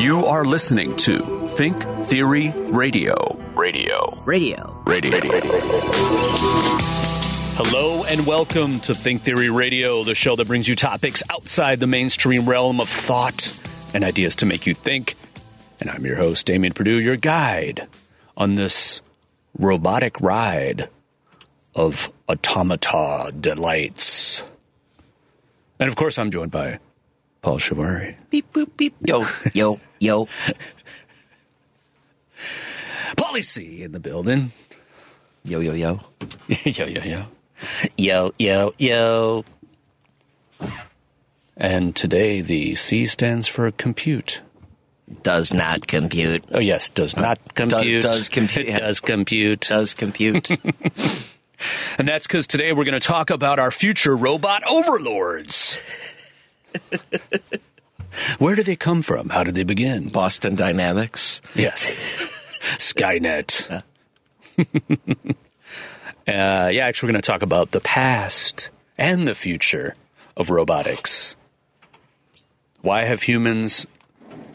You are listening to Think Theory Radio. Radio. Radio. Radio. Radio. Hello and welcome to Think Theory Radio, the show that brings you topics outside the mainstream realm of thought and ideas to make you think. And I'm your host, Damien Purdue, your guide on this robotic ride of automata delights. And of course, I'm joined by Paul Shavari. Beep boop beep. Yo yo yo. Paulie C in the building. Yo yo yo. yo, yo, yo. Yo yo yo. And today the C stands for compute. Does not compute. Oh, yes, does uh, not compute. does compute. It does compute. Does compute. And that's because today we're going to talk about our future robot overlords. Where do they come from? How did they begin? Boston Dynamics. Yes. Skynet. uh, yeah, actually, we're going to talk about the past and the future of robotics. Why have humans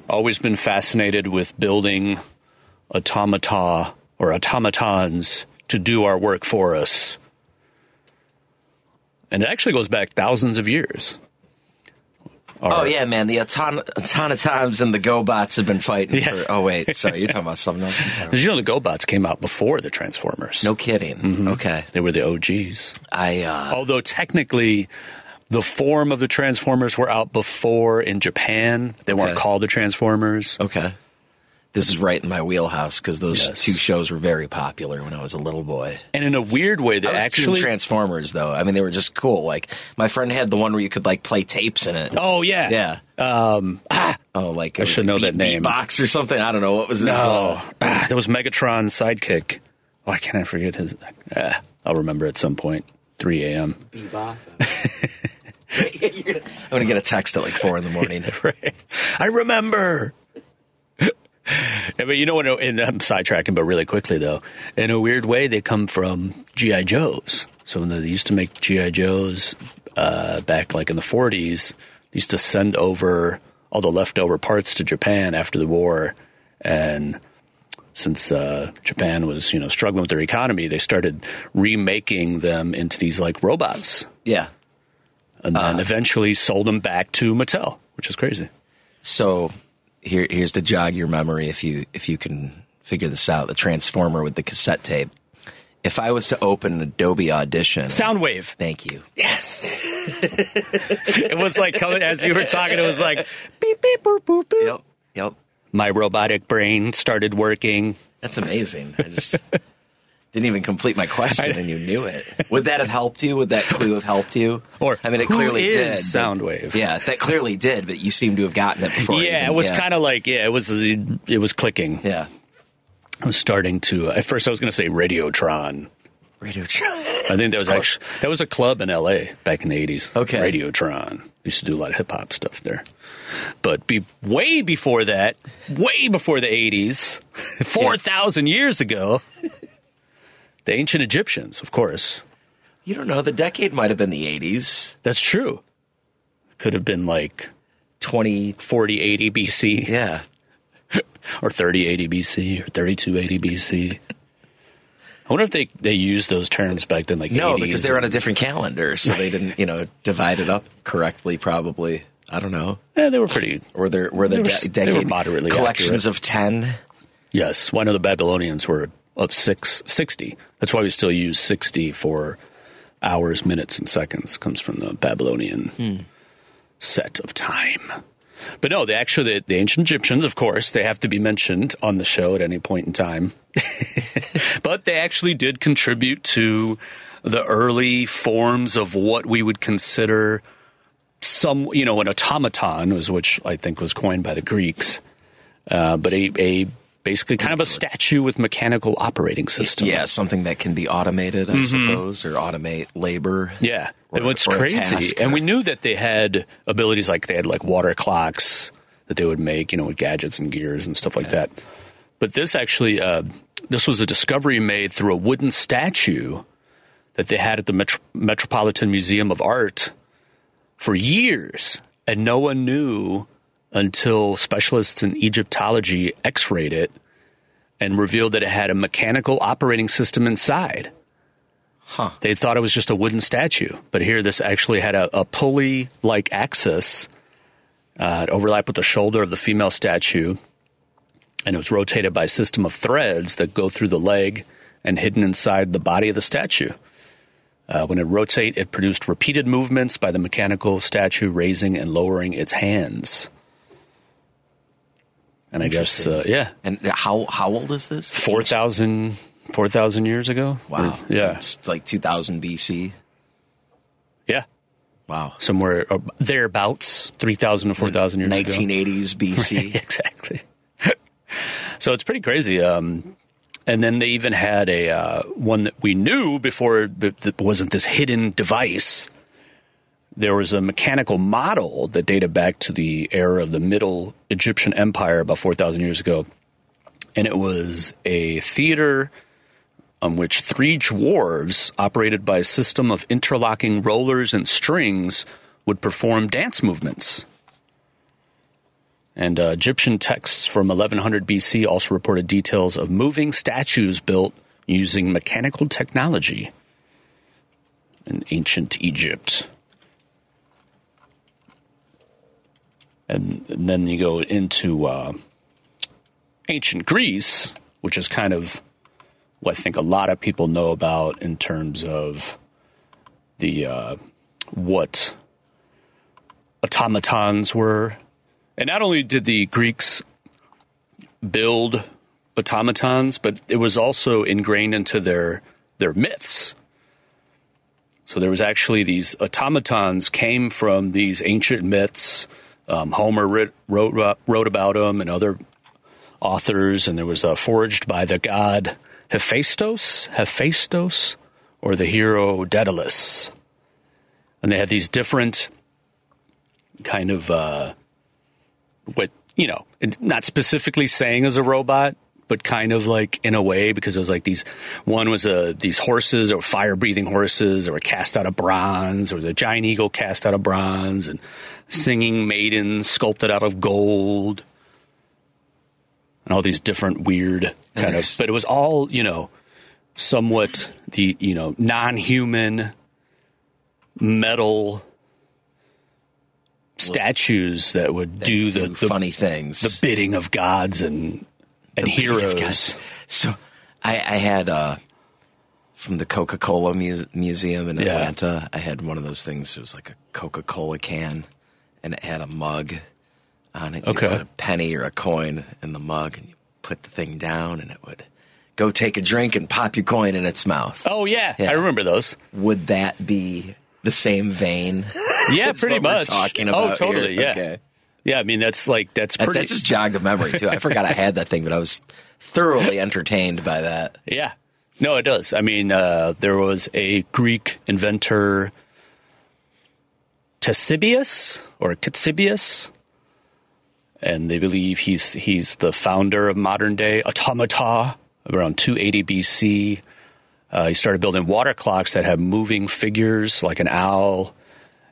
always been fascinated with building automata or automatons to do our work for us? And it actually goes back thousands of years. Oh yeah, man. The Auton- Automatons and the GoBots have been fighting Yes. for. Oh wait, sorry, you're talking about something else. Because you know the GoBots came out before the Transformers. No kidding. Okay. They were the OGs. I uh, Although technically, the form of the Transformers were out before in Japan. They weren't Okay. called the Transformers. okay. This is right in my wheelhouse because those Yes. two shows were very popular when I was a little boy. And in a weird way, they I was actually. Transformers though. I mean, they were just cool. Like my friend had the one where you could like play tapes in it. oh, yeah. Yeah. Um, ah, Oh, like I should know that name. Box or something. I don't know what was his. no. Ah, that was Megatron's sidekick. Why can't I forget his. Ah, I'll remember at some point. 3 a.m. I'm gonna get a text at like four in the morning. right. I remember. But you know what? And I'm sidetracking, but really quickly though. In a weird way, they come from GI Joes. So when they used to make GI Joes uh, back like in the 40s, they used to send over all the leftover parts to Japan after the war, and since uh, Japan was you know struggling with their economy, they started remaking them into these like robots, yeah. and then eventually sold them back to Mattel, which is crazy. So here, here's to jog your memory if you if you can figure this out. The Transformer with the cassette tape. If I was to open Adobe Audition, Soundwave. thank you. Yes. it was like coming as you were talking. It was like beep beep boop boop boop. Yep. Yep. My robotic brain started working. That's amazing. I just didn't even complete my question, and you knew it. Would that have helped you? Would that clue have helped you? Or I mean, it clearly did. Soundwave? Yeah, that clearly did, but you seem to have gotten it before. Yeah, it was kind of like yeah, it was it was clicking. yeah. I was starting to. At first, I was going to say Radiotron. Radio. I think that was actually that was a club in L.A. back in the eighties. Okay. Radiotron used to do a lot of hip hop stuff there. But be way before that, way before the eighties, four thousand years ago, the ancient Egyptians, of course. You don't know. The decade might have been the '80s. That's true. Could have been like 20. 40, 80 BC, Yeah. or 30, 80 BC, or 32, 80 BC. I wonder if they, they used those terms back then, like No, 80s. because they're on a different calendar, so they didn't, you know, divide it up correctly. Probably. I don't know. Yeah, they were pretty. Or they're were the They were- de- they were decade moderately collections accurate. of ten. Yes, well, I know the Babylonians were of six, 60. That's why we still use 60 for hours, minutes, and seconds. Comes from the Babylonian set of time. But no, they actually, the, the ancient Egyptians, of course, they have to be mentioned on the show at any point in time. but they actually did contribute to the early forms of what we would consider some, you know, an automaton was which I think was coined by the Greeks, uh, but a, a basically kind of a statue with mechanical operating system. Yeah, something that can be automated, I suppose, or automate labor. Mm-hmm. Yeah, Or- and what's crazy, and we knew that they had abilities like they had like water clocks that they would make, you know, with gadgets and gears and stuff like that. But this actually, uh, this was a discovery made through a wooden statue that they had at the Metro- Metropolitan Museum of Art for years, and no one knew until specialists in Egyptology x rayed it and revealed that it had a mechanical operating system inside. Huh. They thought it was just a wooden statue, but here this actually had a, a pulley like axis. Uh, with the shoulder of the female statue, and it was rotated by a system of threads that go through the leg and hidden inside the body of the statue. Uh, when it rotate, it produced repeated movements by the mechanical statue raising and lowering its hands. And I guess, uh, yeah, And how how old is this? 4,000 4,000 years ago. Wow. Or- yeah. So it's like 2000 BC. yeah. Wow. Somewhere uh, thereabouts, 3,000 to 4,000 years ago. 1980s BC. exactly. so it's pretty crazy. Um, and then they even had a uh, one that we knew before that wasn't this hidden device. There was a mechanical model that dated back to the era of the Middle Egyptian Empire about 4,000 years ago. And it was a theater on which three dwarves, operated by a system of interlocking rollers and strings, would perform dance movements. And uh, Egyptian texts from 1100 BC also reported details of moving statues built using mechanical technology in ancient Egypt. And, and then you go into uh, ancient Greece, which is kind of what I think a lot of people know about in terms of the uh, what automatons were. And not only did the Greeks build automatons, but it was also ingrained into their their myths. So there was actually these automatons came from these ancient myths. Um, Homer writ, wrote wrote about them, and other authors. And there was uh, forged by the god Hephaestus, Hephaestus, or the hero Daedalus. And they had these different kind of uh, what you know, not specifically saying as a robot, but kind of like in a way because it was like these. One was a these horses or fire breathing horses that were cast out of bronze. or was a giant eagle cast out of bronze and singing maidens sculpted out of gold. And all these different weird kind of, but it was all you know, somewhat the you know non-human metal statues that would do the, the funny things. the bidding of gods and and of heroes. So I, I had uh, from the Coca Cola mu- Museum in Yeah. Atlanta. I had one of those things. It was like a Coca Cola can, and it had a mug on it. Okay. You put a penny or a coin in the mug, and you put the thing down, and it would go take a drink and pop your coin in its mouth. Oh yeah, Yeah. I remember those. Would that be the same vein? Yeah, pretty much. talking oh, about totally. here. Yeah, Okay. yeah. I mean, that's like that's That, pretty. that just jogged a memory too. I forgot I had that thing, but I was thoroughly entertained by that. Yeah. No, it does. I mean, uh, there was a Greek inventor, Ctesibius or Ctesibius, and they believe he's he's the founder of modern day automata around 280 BC. Uh, he started building water clocks that have moving figures like an owl,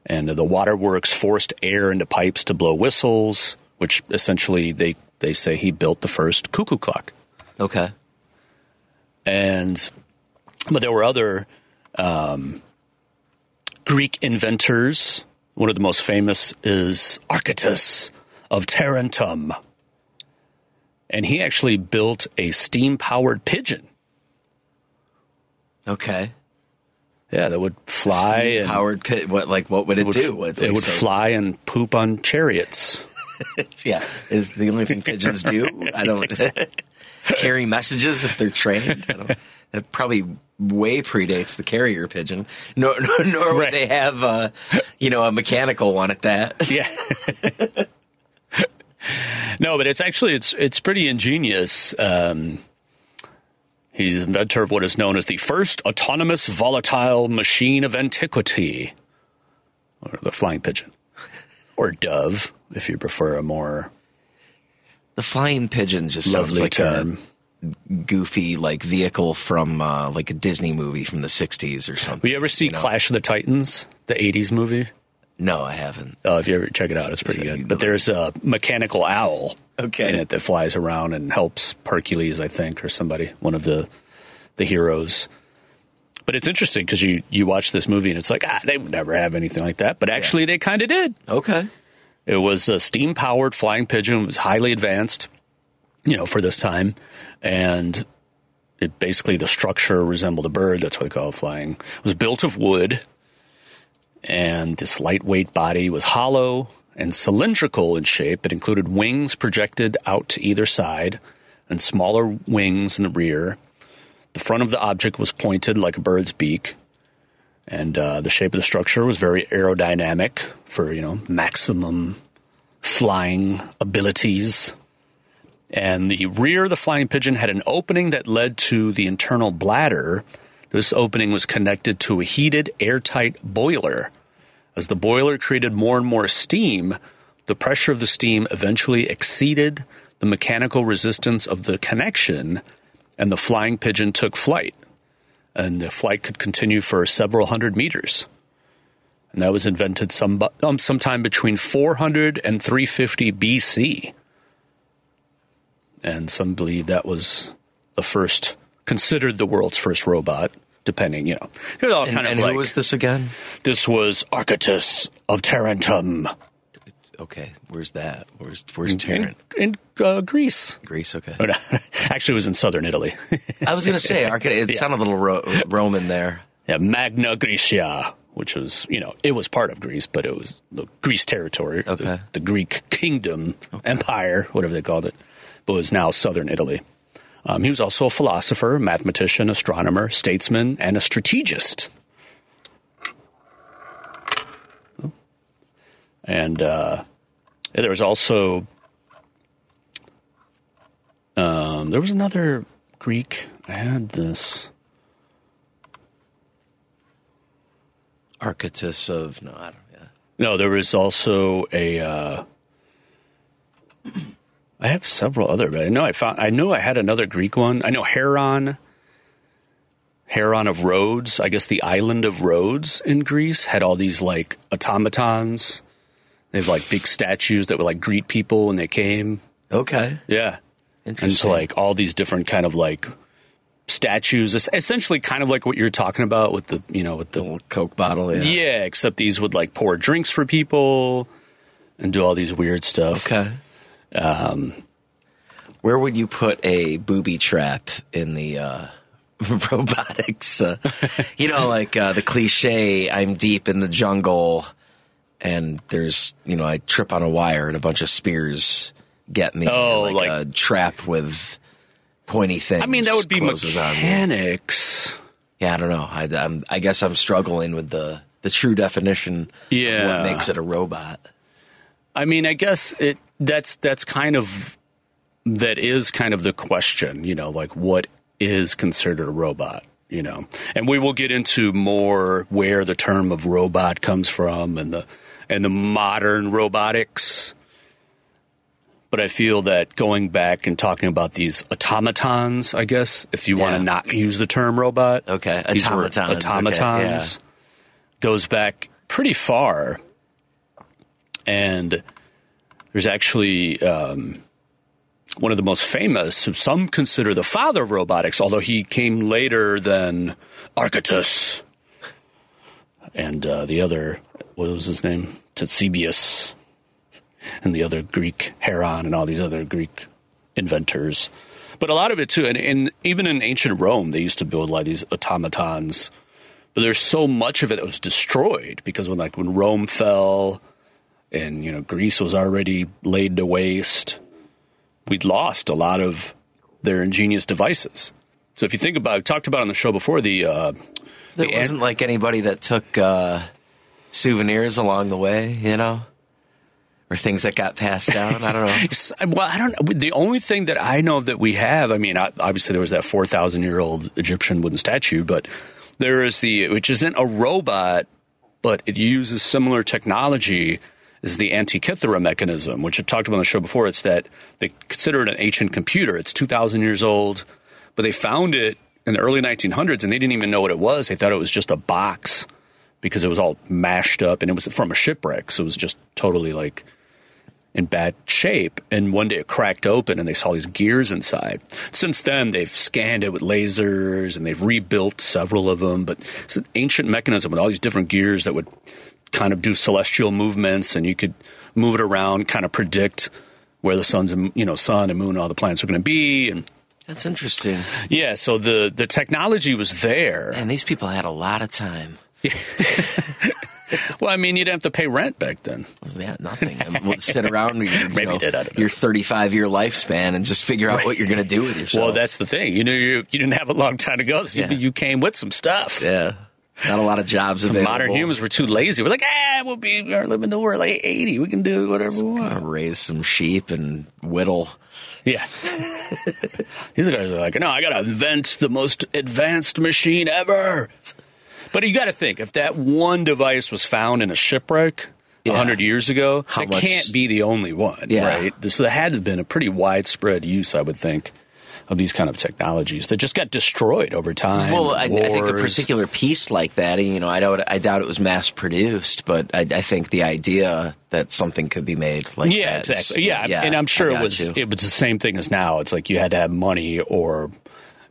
and the waterworks forced air into pipes to blow whistles, which essentially they, they say he built the first cuckoo clock Okay. and but there were other um, Greek inventors. One of the most famous is Archytas of Tarentum, and he actually built a steam-powered pigeon. Okay. Yeah, that would fly and Howard Pitt. What like what would it, would, do? It would so- fly and poop on chariots. Yeah, is the only thing pigeons do. I don't carry messages if they're trained. I don't, that probably way predates the carrier pigeon. Nor, nor, nor would Right. they have, uh, you know, a mechanical one at that. Yeah. no, but it's actually it's it's pretty ingenious. Um, he's inventor of what is known as the first autonomous volatile machine of antiquity, or the flying pigeon, or dove, if you prefer a more The flying pigeon just sounds lovely like term. a goofy like vehicle from uh, like a Disney movie from the '60s or something. Have you ever see know? Clash of the Titans, the '80s movie? No, I haven't. Uh, if you ever check it out, it's pretty good. But there's a mechanical owl Okay. in it that flies around and helps Hercules, I think, or somebody, one of the the heroes. But it's interesting because you you watch this movie and it's like ah they would never have anything like that, but actually they kind of did. Okay. It was a steam powered flying pigeon. It was highly advanced, you know, for this time, and it basically the structure resembled a bird. That's why they call it flying. It was built of wood, and this lightweight body was hollow and cylindrical in shape. It included wings projected out to either side and smaller wings in the rear. The front of the object was pointed like a bird's beak, and uh, the shape of the structure was very aerodynamic for you know maximum flying abilities. And the rear of the flying pigeon had an opening that led to the internal bladder. This opening was connected to a heated, airtight boiler. As the boiler created more and more steam, the pressure of the steam eventually exceeded the mechanical resistance of the connection, and the flying pigeon took flight. And the flight could continue for several hundred meters. And that was invented some, um, sometime between 400 and 350 BC. And some believe that was the first, considered the world's first robot, depending, you know. There's all And, kind of and like, who was this again? this was Archytas of Tarentum Okay, where's that? Where's where's Tarrant? in, in uh, Greece. Greece. Okay. Oh, no. Actually, it was in southern Italy. I was gonna say, Arca- it sounded a little ro- Roman there. yeah, Magna Graecia, which was, you know, it was part of Greece, but it was the Greece territory, Okay. the, the Greek kingdom, empire, whatever they called it, but was now southern Italy. Um, he was also a philosopher, mathematician, astronomer, statesman, and a strategist. And uh, there was also um, there was another Greek. I had this. Archytas of no, I don't. Yeah. No, there was also a. Uh, I have several other, but I know I found. I know I had another Greek one. I know Heron. Heron of Rhodes. I guess the island of Rhodes in Greece had all these like automatons. They have like big statues that would like greet people when they came. Okay. Yeah. And so like all these different kind of like statues, essentially kind of like what you're talking about with the you know with the Little Coke bottle. Yeah. yeah, except these would like pour drinks for people and do all these weird stuff. Okay. Um, where would you put a booby trap in the uh, robotics? Uh, you know, like uh, the cliche: "I'm deep in the jungle, and there's you know I trip on a wire and a bunch of spears get me." Oh, like, like- a trap with pointy things. I mean, that would be closes on me. mechanics. Yeah, I don't know. I, I'm, I guess I'm struggling with the the true definition. of Yeah. what makes it a robot? I mean, I guess it that's that's kind of that is kind of the question, you know, like what is considered a robot, you know. And we will get into more where the term of robot comes from and the and the modern robotics. But I feel that going back and talking about these automatons, I guess, if you want to not use the term robot, Okay, these automatons, okay, automatons goes back pretty far, and there's actually um, one of the most famous, who some consider the father of robotics, although he came later than Archytas, and uh, the other, what was his name, Ctesibius, and the other Greek Heron, and all these other Greek inventors. But a lot of it too, and, even in ancient Rome, they used to build a lot of these automatons. But there's so much of it that was destroyed because when like when Rome fell and you know Greece was already laid to waste, we'd lost a lot of their ingenious devices. So if you think about, I talked about on the show before the uh, There The wasn't like anybody that took uh, souvenirs along the way, you know, or things that got passed down. I don't know. Well, I don't know. The only thing that I know that we have, I mean, obviously there was that 4,000 year old Egyptian wooden statue, but there is the, which isn't a robot, but it uses similar technology, is the Antikythera mechanism, which I've talked about on the show before. It's that they consider it an ancient computer. It's 2,000 years old, but they found it in the early 1900s and they didn't even know what it was. They thought it was just a box because it was all mashed up and it was from a shipwreck. So it was just totally like in bad shape. And one day it cracked open and they saw these gears inside. Since then, they've scanned it with lasers and they've rebuilt several of them. But it's an ancient mechanism with all these different gears that would kind of do celestial movements and you could move it around, kind of predict where the sun's and you know sun and moon and all the planets are going to be and That's interesting. yeah so the the technology was there And these people had a lot of time. well i mean you didn't have to pay rent back then Was that nothing? I mean, we'll sit around your, you Maybe know, did, I don't your 35 year lifespan and just figure out what you're going to do with yourself. well that's the thing you know you, you didn't have a long time to go so you, you came with some stuff yeah. Not a lot of jobs available. modern humans were too lazy we're like ah we'll be living till we're like 80 we can do whatever we want raise some sheep and whittle. Yeah. These guys are like, no, I gotta invent the most advanced machine ever. But you gotta think, if that one device was found in a shipwreck a Yeah. hundred years ago, How that much- can't be the only one, Yeah. right? So there had to have been a pretty widespread use, I would think, of these kind of technologies that just got destroyed over time. Well, I, I think a particular piece like that, you know, I doubt, I doubt it was mass produced, but I, I think the idea that something could be made like yeah, that. exactly. Yeah, and I'm sure it was you. it was the same thing as now. It's like you had to have money or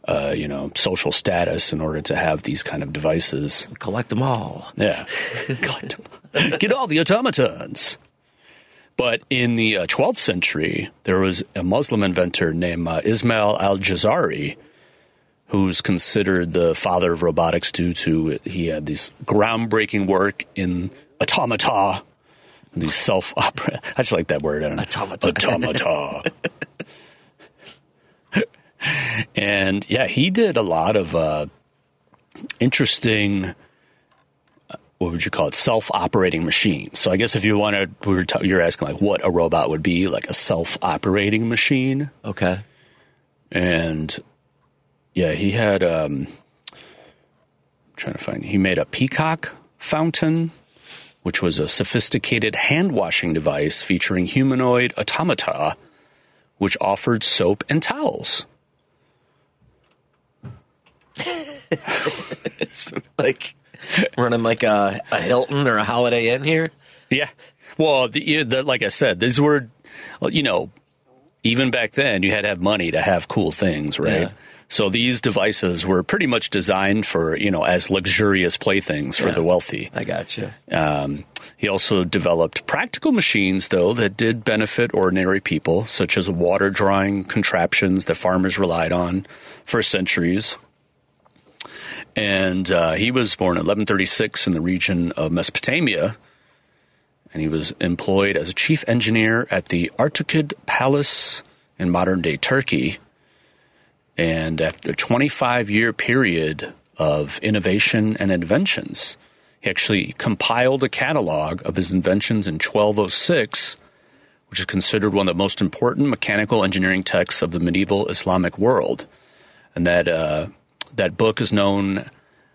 uh, you know social status in order to have these kind of devices. collect them all. Yeah, Collect 'em. get all the automatons. But in the uh, 12th century, there was a Muslim inventor named uh, Ismail al Jazari, who's considered the father of robotics due to he had this groundbreaking work in automata, these self opera. I just like that word. I don't know. Automata. Automata. and yeah, he did a lot of uh, interesting what would you call it? Self-operating machine. So i guess if you wanted we were ta- you're asking like what a robot would be like a self-operating machine. Okay. and yeah he had um I'm trying to find he made a peacock fountain which was a sophisticated hand washing device featuring humanoid automata which offered soap and towels. It's like running like a, a Hilton or a Holiday Inn here. Yeah. Well, the, the, like I said, these were, well, you know, even back then you had to have money to have cool things, right? Yeah. So these devices were pretty much designed for, you know, as luxurious playthings for Yeah. the wealthy. I got you. Um, he also developed practical machines, though, that did benefit ordinary people, such as water drawing contraptions that farmers relied on for centuries. And uh, he was born in 1136 in the region of Mesopotamia, and he was employed as a chief engineer at the Artukid Palace in modern day Turkey. And after a 25 year period of innovation and inventions, he actually compiled a catalog of his inventions in 1206, which is considered one of the most important mechanical engineering texts of the medieval Islamic world. And that, uh, that book is known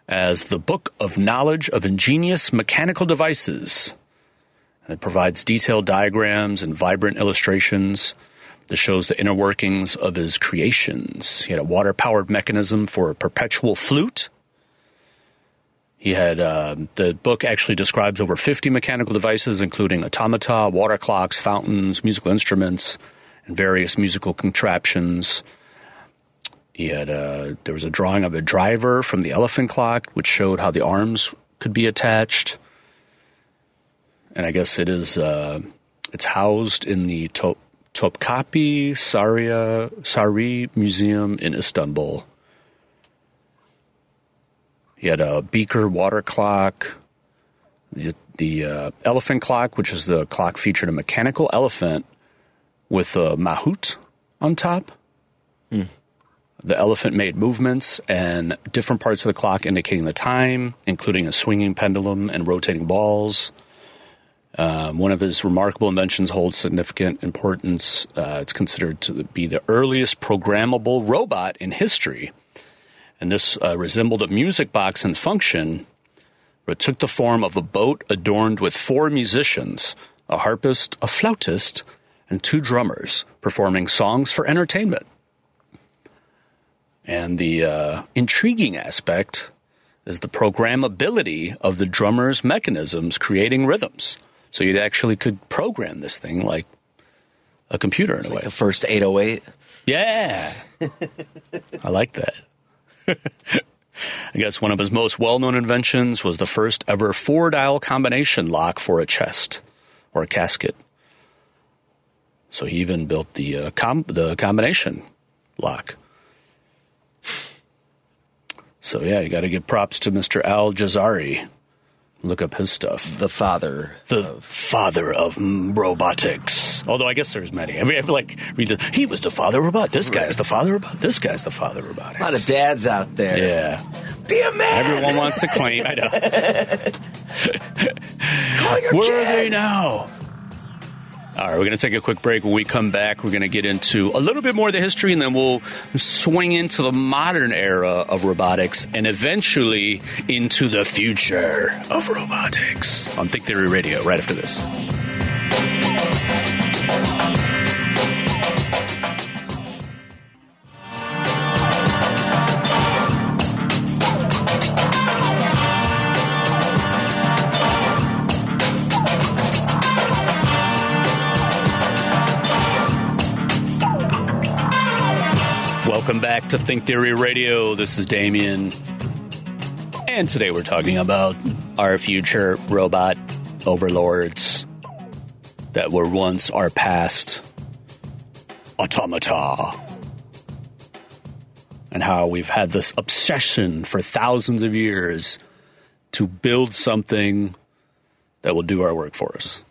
as the Book of Knowledge of Ingenious Mechanical Devices. And it provides detailed diagrams and vibrant illustrations that shows the inner workings of his creations. He had a water powered mechanism for a perpetual flute. He had uh, the book actually describes over 50 mechanical devices, including automata, water clocks, fountains, musical instruments, and various musical contraptions. He had uh, there was a drawing of a driver from the elephant clock, which showed how the arms could be attached. And I guess it is uh, it's housed in the Top, Topkapi Saria Sari Museum in Istanbul. He had a beaker water clock, the, the uh, elephant clock, which is the clock featured a mechanical elephant with a mahout on top. The elephant made movements and different parts of the clock indicating the time, including a swinging pendulum and rotating balls. Um, one of his remarkable inventions holds significant importance. Uh, it's considered to be the earliest programmable robot in history. And this uh, resembled a music box in function, but it took the form of a boat adorned with four musicians a harpist, a flautist, and two drummers performing songs for entertainment. And the uh, intriguing aspect is the programmability of the drummer's mechanisms creating rhythms. So you actually could program this thing like a computer in a way. The first 808. Yeah. I like that. I guess one of his most well known inventions was the first ever four dial combination lock for a chest or a casket. So he even built the, uh, com- the combination lock. So yeah, you got to give props to Mr. Al Jazari. Look up his stuff. The father. The father of robotics. Although I guess there's many. I mean, I feel like read the, he was the father of robot. This guy is the father of robot. This guy's the father of robotics. A lot of dads out there. Yeah. Be a man. Everyone wants to claim. I know. Where are they now? All right, we're going to take a quick break. When we come back, we're going to get into a little bit more of the history, and then we'll swing into the modern era of robotics and eventually into the future of robotics on Think Theory Radio right after this. To Think Theory Radio. This is Damien. And today we're talking about our future robot overlords that were once our past automata. And how we've had this obsession for thousands of years to build something that will do our work for us.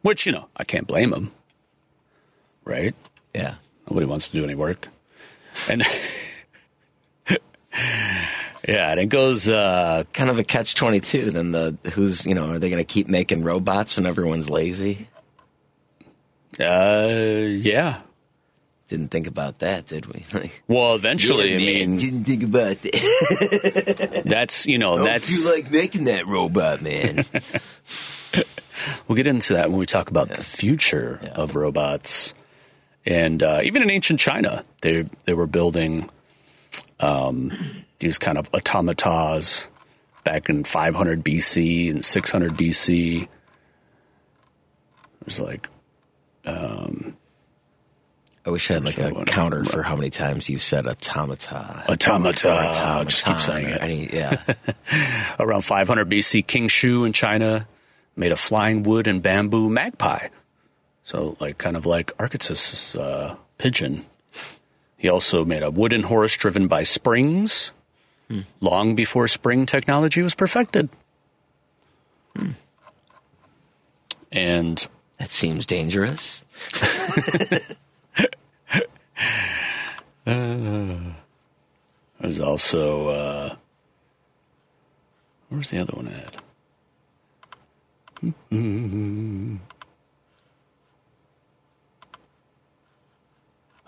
Which, you know, I can't blame them. Right? Yeah. Nobody wants to do any work. And yeah, and it goes uh Kind of a catch 22. Then the, who's, you know, are they going to keep making robots when everyone's lazy? uh yeah. Didn't think about that, did we? Well, eventually, I mean, didn't think about that. that's you know, that's you like making that robot, man. we'll get into that when we talk about the future of robots. And uh, even in ancient China, they they were building um, these kind of automatas back in 500 BC and 600 BC. It was like I wish I had like a counter for how many times you said automata. automata. Automaton. Just keep saying it. Need, yeah. around 500 BC, King Shu in China made a flying wood and bamboo magpie. So, like, kind of like Archytas' uh, pigeon. He also made a wooden horse driven by springs long before spring technology was perfected. And that seems dangerous. there's also, uh, where's the other one at?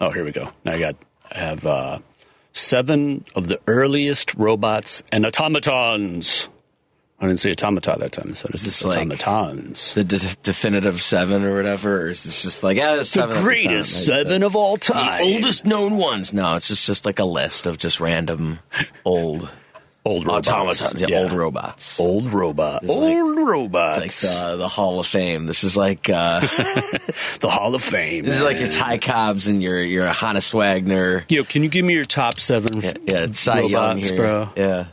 Oh, here we go. Now I got I have uh, seven of the earliest robots and automatons. I didn't say automata that time, so it's this just like- automatons. The de- definitive seven or whatever, or is this just like, yeah, the seven at greatest time, like seven of all time. the oldest known ones. No, it's just, just like a list of just random old old robots. automatons, yeah, old robots. Old robots, like- old It's robots. like the, the Hall of Fame. This is like uh, the Hall of Fame. this is like your man. Ty Cobbs and your your Honus Wagner. Yo, can you give me your top seven Yeah, yeah it's Cy Young robots, here. bro? Yeah,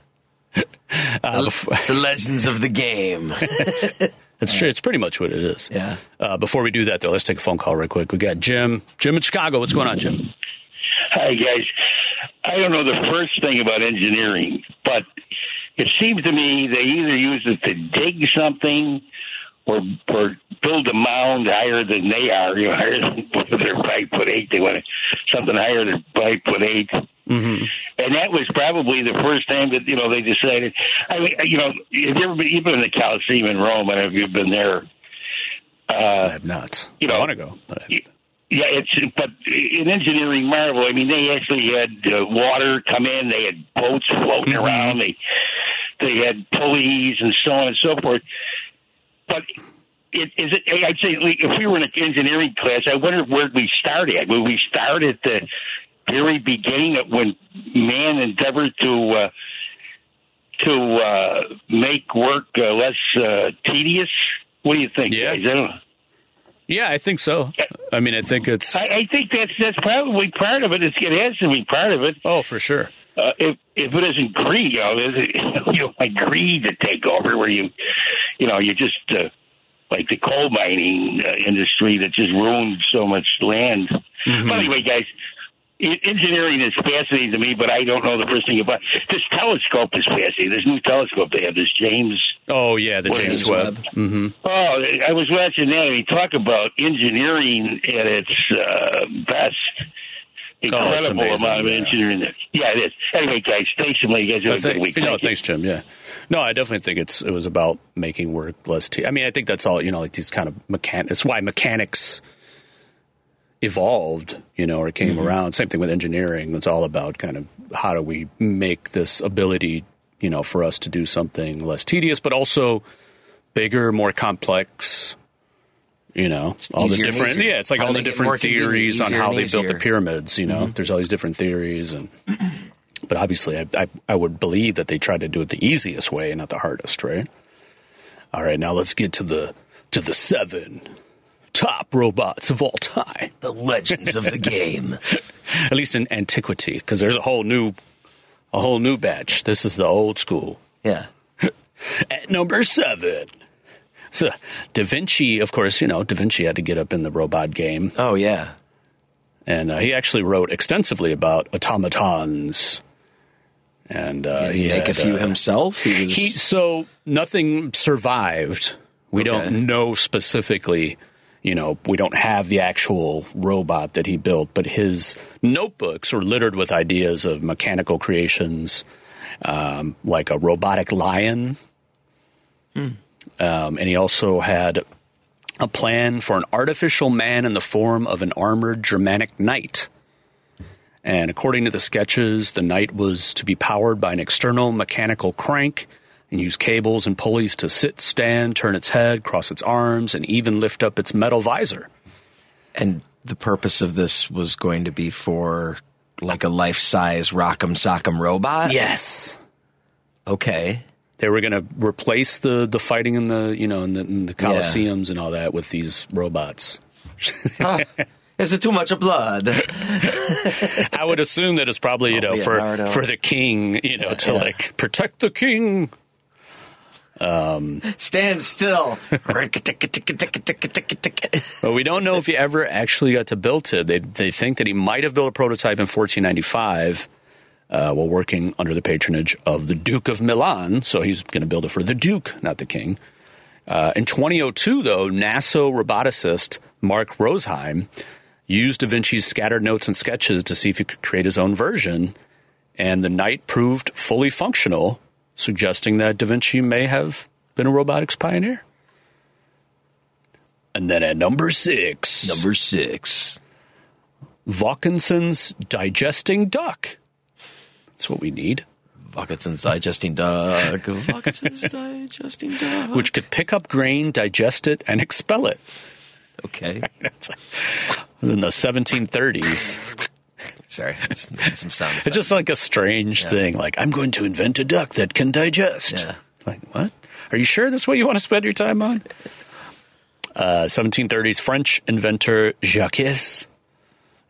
Uh, bef- the legends of the game. it's true. It's pretty much what it is. Yeah. Uh, before we do that, though, let's take a phone call real quick. We got Jim. Jim in Chicago. What's going on, Jim? Hi, guys. I don't know the first thing about engineering, but it seems to me they either use it to dig something or or build a mound higher than they are. You know, higher than they're five foot eight. They want something higher than five foot 8 Mm-hmm. And that was probably the first time that you know they decided. I mean, you know, have you ever been, you've been in the Coliseum in Rome? Know if you've been there. uh, I have not. you know, I want to go. but- yeah, it's but in engineering marvel. I mean, they actually had uh, water come in. They had boats floating Mhm. around. They they had pulleys and so on and so forth. But it, is it? I'd say like, if we were in an engineering class, I wonder where we start at. Would we start at the very beginning of when man endeavored to uh, to uh, make work uh, less uh, tedious? What do you think? Yeah. guys? I don't know. Yeah, I think so. I mean, I think it's. I, I think that's that's probably part of it. It's, it has to be part of it. Oh, for sure. Uh, if if it isn't greed, you know, is it, you know, like greed to take over, where you, you know, you just uh, like the coal mining uh, industry that just ruined so much land. But anyway, guys, engineering is fascinating to me, but I don't know the first thing about this telescope. Is fascinating. This new telescope they have, this James Oh, yeah, the James James Webb. Webb. hmm Oh, I was watching that. and he talk about engineering at its uh, best. Incredible amazing, amount of yeah. engineering there. Yeah, it is. Anyway, guys, thanks so much. You guys have I a good week. no, Thank you. thanks, Jim. Yeah, no, I definitely think it's it was about making work less. T- I mean, I think that's all. You know, like these kind of mechan. It's why mechanics evolved. You know, or came around. Same thing with engineering. It's all about kind of how do we make this ability, you know, for us to do something less tedious, but also bigger, more complex. You know, all the different. Yeah, it's like How all the make it more different theories on how they built the. Mm-hmm. pyramids. You know, there's all these different theories and but obviously I, I, I would believe that they tried to do it the easiest way and not the hardest right all right now let's get to the to the seven top robots of all time The legends of the game. at least in antiquity because there's a whole new a whole new batch this is the old school Yeah. at number seven so da vinci of course you know da vinci had to get up in the robot game Oh yeah. and uh, he actually wrote extensively about automatons and uh, Did he make a had, few uh, himself. He was. He so nothing survived. We Okay. don't know specifically. You know, we don't have the actual robot that he built, but his notebooks were littered with ideas of mechanical creations, um, like a robotic lion. Um, and he also had a plan for an artificial man in the form of an armored Germanic knight. And according to the sketches, the knight was to be powered by an external mechanical crank and use cables and pulleys to sit, stand, turn its head, cross its arms, and even lift up its metal visor. and the purpose of this was going to be for like a life size Rock'em Sock'em robot. Yes. Okay. They were going to replace the, the fighting in the you know in the, in the coliseums and all that with these robots. Is it too much of blood? I would assume that it's probably you oh, know for Leonardo. for the king you know to Yeah. like protect the king. Stand still. But we don't know if he ever actually got to build it. They they think that he might have built a prototype in 1495 uh, while working under the patronage of the Duke of Milan. So he's going to build it for the Duke, not the King. Uh, in 2002, though, NASA roboticist Mark Rosheim used Da Vinci's scattered notes and sketches to see if he could create his own version, and the Knight proved fully functional, suggesting that Da Vinci may have been a robotics pioneer. And then at number six, Number six. Vaucanson's digesting duck. That's what we need, Vaucanson's digesting duck. Vaucanson's digesting duck. which could pick up grain, digest it, and expel it. Okay. it was in the 1730s. Sorry. Just some sound. It's just like a strange thing. Like, I'm going to invent a duck that can digest. Yeah. Like, what? Are you sure that's what you want to spend your time on? Uh, 1730s French inventor Jacques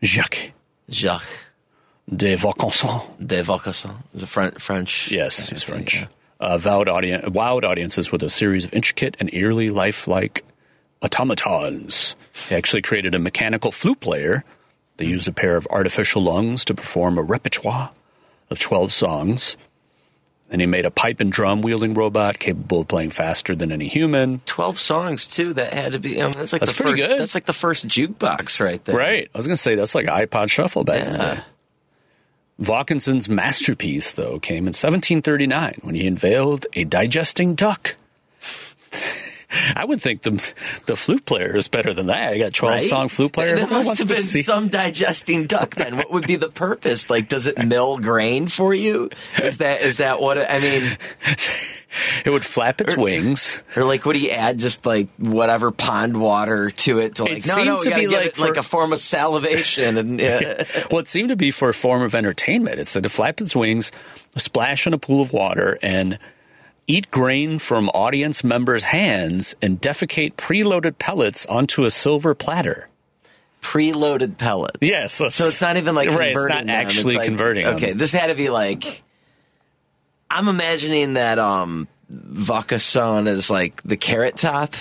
Jacques Jacques de Vaucanson. de Vaucanson. Is a French. French. Yes, he's French. yeah. Uh, vowed audience, wowed audiences with a series of intricate and eerily lifelike automatons. He actually created a mechanical flute player. They used a pair of artificial lungs to perform a repertoire of 12 songs. And he made a pipe and drum wielding robot capable of playing faster than any human. Twelve songs too. That had to be. I mean, that's like That's the pretty first. good. That's like the first jukebox right there. Right. I was going to say that's like iPod Shuffle back Yeah. Vaucanson's masterpiece, though, came in 1739 when he unveiled a digesting duck. I would think the the flute player is better than that. I got twelve Right? song flute player. There must have been some digesting duck. Then, what would be the purpose? Like, does it mill grain for you? Is that is that what? It, I mean, It would flap its wings. or like, would he add just like whatever pond water to it to like? It no, no, we gotta be give like it like a form of salivation and yeah. Well, it seemed to be for a form of entertainment. It said to flap its wings, splash in a pool of water, and eat grain from audience members' hands and defecate preloaded pellets onto a silver platter. preloaded pellets. Yes, that's- so it's not even like Right, it's converting not them. actually like- converting them. Okay, this had to be like. I'm imagining that um Vaucanson is like the carrot top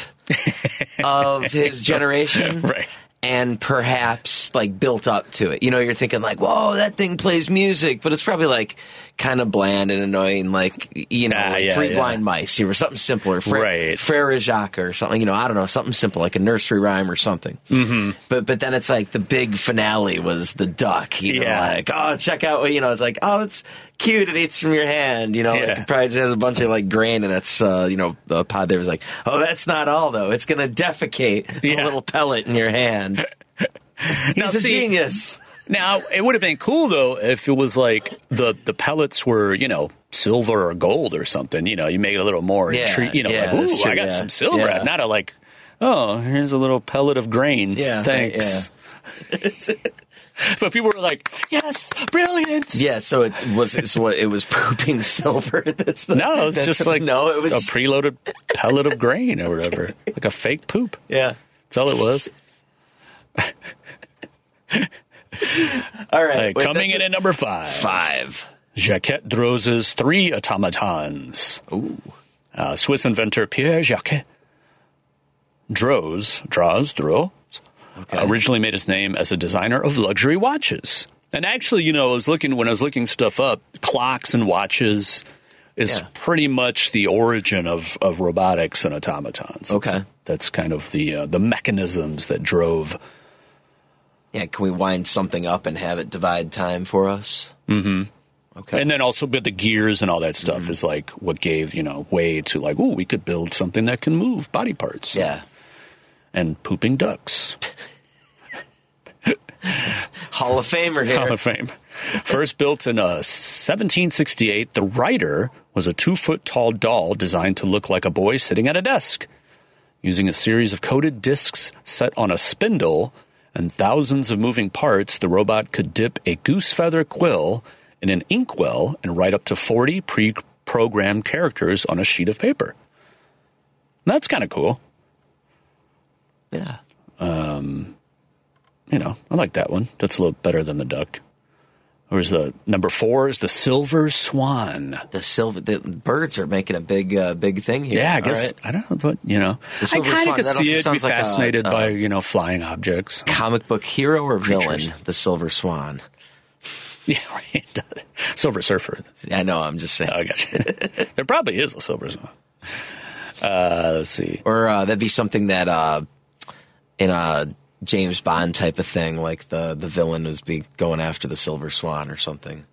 of his generation, Right. And perhaps like built up to it. You know, you're thinking like, "Whoa, that thing plays music," but it's probably like kind of bland and annoying, like you know, Ah, like yeah, Three yeah. Blind Mice, or something simpler, Fra- Right. Frere Jacques or something. You know, I don't know, something simple like a nursery rhyme or something. Mm-hmm. But but then it's like the big finale was the duck. You know, Yeah. like oh, check out you know. It's like oh, it's cute. It eats from your hand. You know, Yeah. it probably has a bunch of like grain in its uh, you know the pod. There was like oh, that's not all though. It's gonna defecate Yeah. a little pellet in your hand. He's Now, a see- genius. Now, it would have been cool though if it was like the the pellets were, you know, silver or gold or something. You know, you make it a little more, Yeah, you know, yeah, like, ooh, true, I got some silver. Not a like, oh, here's a little pellet of grain. Yeah, right, thanks. but people were like, yes, brilliant. Yeah, so it was it's what it was pooping silver. That's the, No, it's just like no, it was a preloaded pellet of grain or whatever, like a fake poop. yeah. That's all it was. All right, Like, wait, coming in it. at number five. five. Jacques Droz's Three Automatons. Ooh. Uh, Swiss inventor Pierre Jacques Droz, Droz, Droz, Okay. originally made his name as a designer of luxury watches. And actually, you know, I was looking when I was looking stuff up, clocks and watches is Yeah. pretty much the origin of, of robotics and automatons. It's- Okay. that's kind of the uh, the mechanisms that drove. Yeah, can we wind something up and have it divide time for us? Mm-hmm. Okay. And then also, but the gears and all that stuff Mm-hmm. is like what gave you know way to like, oh, we could build something that can move body parts. yeah. and pooping ducks. Hall of Famer here. Hall of Fame. First built in uh, 1768, the Writer was a two foot tall doll designed to look like a boy sitting at a desk. Using a series of coated discs set on a spindle and thousands of moving parts, the robot could dip a goose feather quill in an inkwell and write up to 40 pre programmed characters on a sheet of paper. That's kind of cool. Yeah. You know, I like that one. That's a little better than the duck. Where's the number four is the silver swan. The silver the birds are making a big uh, big thing here. Yeah, I guess right. I don't know, but you know, The I silver kind of swan, could that see also it. Be sounds like a- fascinated uh, by you know flying objects. Comic book hero or villain? The Silver Swan. Yeah, right. Silver Surfer. I know. I'm just saying. Oh, I got you. there probably is a silver swan. Uh, let's see. Or uh, that'd be something that uh, in a James Bond type of thing, like the the villain was be going after the Silver Swan or something.